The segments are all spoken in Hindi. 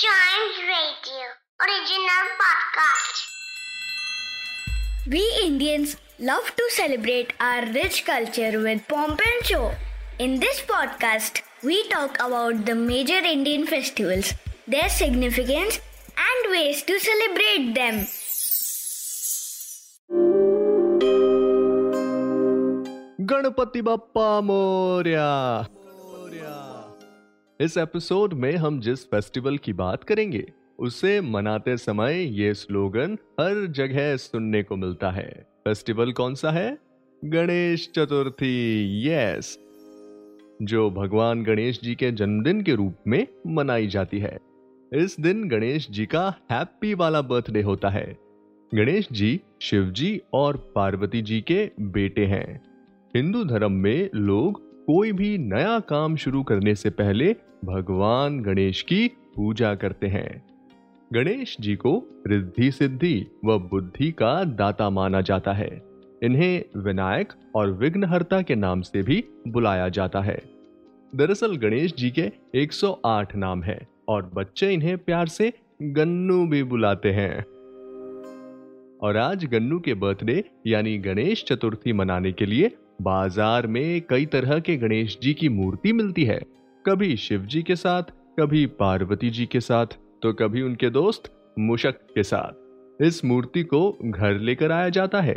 Giant Radio original podcast. We Indians love to celebrate our rich culture with pomp and show. In this podcast, we talk about the major Indian festivals, their significance, and ways to celebrate them. Ganpati Bappa Morya इस एपिसोड में हम जिस फेस्टिवल की बात करेंगे, उसे मनाते समय ये स्लोगन हर जगह सुनने को मिलता है। फेस्टिवल कौन सा है? गणेश चतुर्थी, यस, जो भगवान गणेश जी के जन्मदिन के रूप में मनाई जाती है। इस दिन गणेश जी का हैप्पी वाला बर्थडे होता है। गणेश जी, शिव जी और पार्वती जी के बेटे हैं। हिंदू धर्म में लोग कोई भी नया काम शुरू करने से पहले भगवान गणेश की पूजा करते हैं। गणेश जी को रिद्धि सिद्धि व बुद्धि का दाता माना जाता है। इन्हें विनायक और विघ्नहर्ता के नाम से भी बुलाया जाता है। दरअसल गणेश जी के 108 नाम हैं और बच्चे इन्हें प्यार से गन्नू भी बुलाते हैं। और आज गन्नू के बर्थडे यानी गणेश चतुर्थी मनाने के लिए बाज़ार में कई तरह के गणेश जी की मूर्ति मिलती है। कभी शिव जी के साथ, कभी पार्वती जी के साथ तो कभी उनके दोस्त मुशक के साथ। इस मूर्ति को घर लेकर आया जाता है।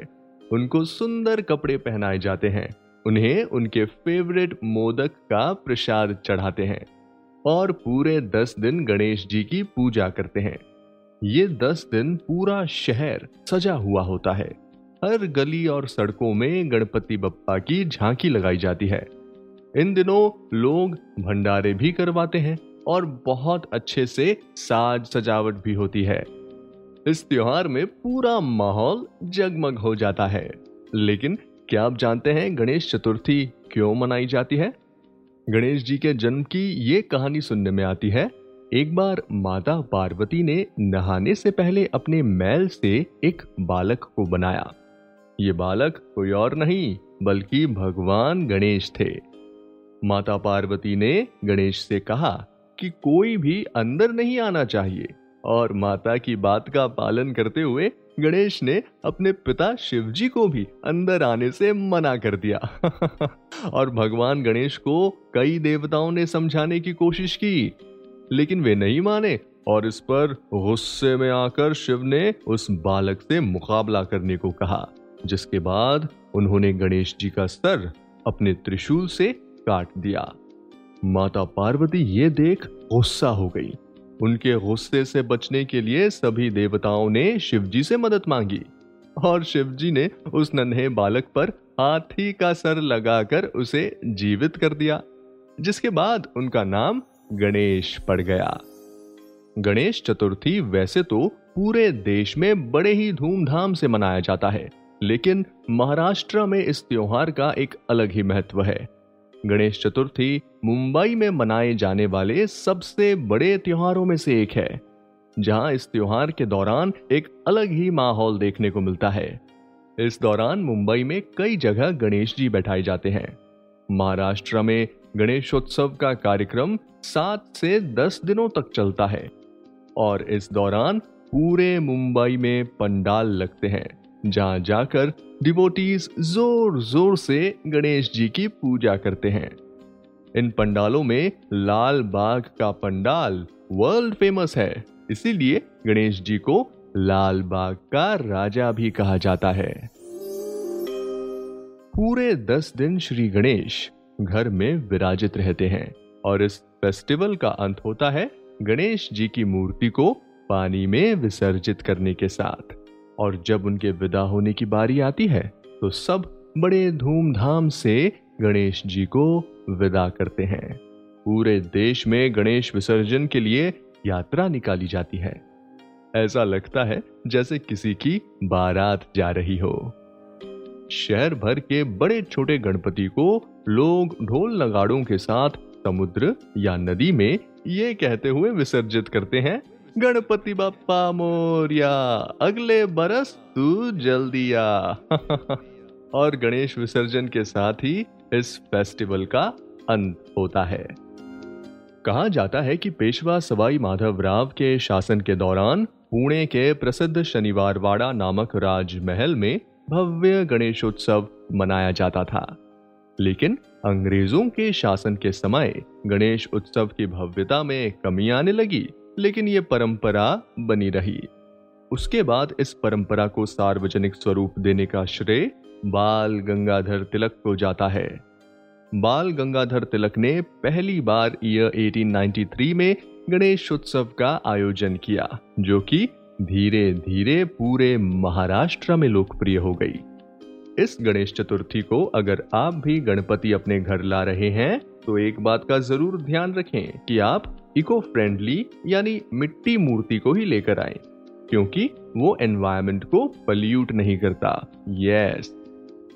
उनको सुंदर कपड़े पहनाए जाते हैं। उन्हें उनके फेवरेट मोदक का प्रसाद चढ़ाते हैं। और पूरे दस दिन गणेश जी की पूजा करते हैं। ये दस दिन पूरा शहर सजा हुआ होता है। हर गली और सड़कों में गणपति बप्पा की झांकी लगाई जाती है। इन दिनों लोग भंडारे भी करवाते हैं और बहुत अच्छे से साज सजावट भी होती है। इस त्योहार में पूरा माहौल जगमग हो जाता है। लेकिन क्या आप जानते हैं गणेश चतुर्थी क्यों मनाई जाती है? गणेश जी के जन्म की ये कहानी सुनने में आती है। एक बार माता पार्वती ने नहाने से पहले अपने मैल से एक बालक को बनाया। ये बालक कोई और नहीं, बल्कि भगवान गणेश थे। माता पार्वती ने गणेश से कहा कि कोई भी अंदर नहीं आना चाहिए, और माता की बात का पालन करते हुए गणेश ने अपने पिता शिवजी को भी अंदर आने से मना कर दिया। और भगवान गणेश को कई देवताओं ने समझाने की कोशिश की, लेकिन वे नहीं माने, और इस पर गुस्से में आकर शिव ने उस बालक से मुकाबला करने को कहा। जिसके बाद उन्होंने गणेश जी का सर अपने त्रिशूल से काट दिया। माता पार्वती ये देख गुस्सा हो गई। उनके गुस्से से बचने के लिए सभी देवताओं ने शिवजी से मदद मांगी और शिवजी ने उस नन्हे बालक पर हाथी का सर लगाकर उसे जीवित कर दिया, जिसके बाद उनका नाम गणेश पड़ गया। गणेश चतुर्थी वैसे तो पूरे देश में बड़े ही धूमधाम से मनाया जाता है। लेकिन महाराष्ट्र में इस त्योहार का एक अलग ही महत्व है। गणेश चतुर्थी मुंबई में मनाए जाने वाले सबसे बड़े त्योहारों में से एक है, जहाँ इस त्योहार के दौरान एक अलग ही माहौल देखने को मिलता है। इस दौरान मुंबई में कई जगह गणेश जी बैठाए जाते हैं। महाराष्ट्र में गणेशोत्सव का कार्यक्रम सात से दस दिनों तक चलता है और इस दौरान पूरे मुंबई में पंडाल लगते हैं। जहाँ जाकर डिवोटीज ज़ोर ज़ोर से गणेश जी की पूजा करते हैं। इन पंडालों में लाल बाग का पंडाल वर्ल्ड फ़ेमस है। इसीलिए गणेश जी को लाल बाग का राजा भी कहा जाता है। पूरे दस दिन श्री गणेश घर में विराजित रहते हैं और इस फेस्टिवल का अंत होता है गणेश जी की मूर्ति को पानी में विसर्जित करने के साथ। और जब उनके विदा होने की बारी आती है तो सब बड़े धूमधाम से गणेश जी को विदा करते हैं। पूरे देश में गणेश विसर्जन के लिए यात्रा निकाली जाती है। ऐसा लगता है जैसे किसी की बारात जा रही हो। शहर भर के बड़े छोटे गणपति को लोग ढोल नगाड़ों के साथ समुद्र या नदी में ये कहते हुए विसर्जित करते हैं गणपति बापा मोरिया, अगले बरस तू जल्दी आ। और गणेश विसर्जन के साथ ही इस फेस्टिवल का अंत होता है। कहा जाता है कि पेशवा सवाई माधव राव के शासन के दौरान पुणे के प्रसिद्ध शनिवार वाड़ा नामक राजमहल में भव्य गणेशोत्सव मनाया जाता था। लेकिन अंग्रेज़ों के शासन के समय गणेश उत्सव की भव्यता में कमी आने लगी। लेकिन ये परंपरा बनी रही। उसके बाद इस परंपरा को सार्वजनिक स्वरूप देने का श्रेय बाल गंगाधर तिलक को जाता है। बाल गंगाधर तिलक ने पहली बार ईयर 1893 में गणेश उत्सव का आयोजन किया, जो कि धीरे धीरे पूरे महाराष्ट्र में लोकप्रिय हो गई। इस गणेश चतुर्थी को अगर आप भी गणपति अपने घर ला रहे हैं तो एक बात का ज़रूर ध्यान रखें कि आप इको फ्रेंडली यानी मिट्टी मूर्ति को ही लेकर आए, क्योंकि वो एनवायरमेंट को पल्यूट नहीं करता। यस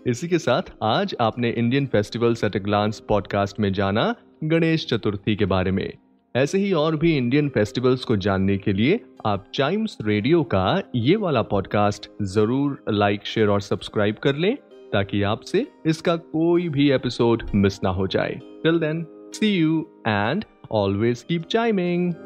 इसी के साथ आज आपने Indian festival at glance podcast में जाना गणेश चतुर्थी के बारे में। ऐसे ही और भी इंडियन फेस्टिवल्स को जानने के लिए आप चाइम्स रेडियो का ये वाला पॉडकास्ट ज़रूर लाइक शेयर और सब्सक्राइब कर लें, ताकि आपसे इसका कोई भी एपिसोड मिस ना हो जाए। Till then see you and Always keep chiming.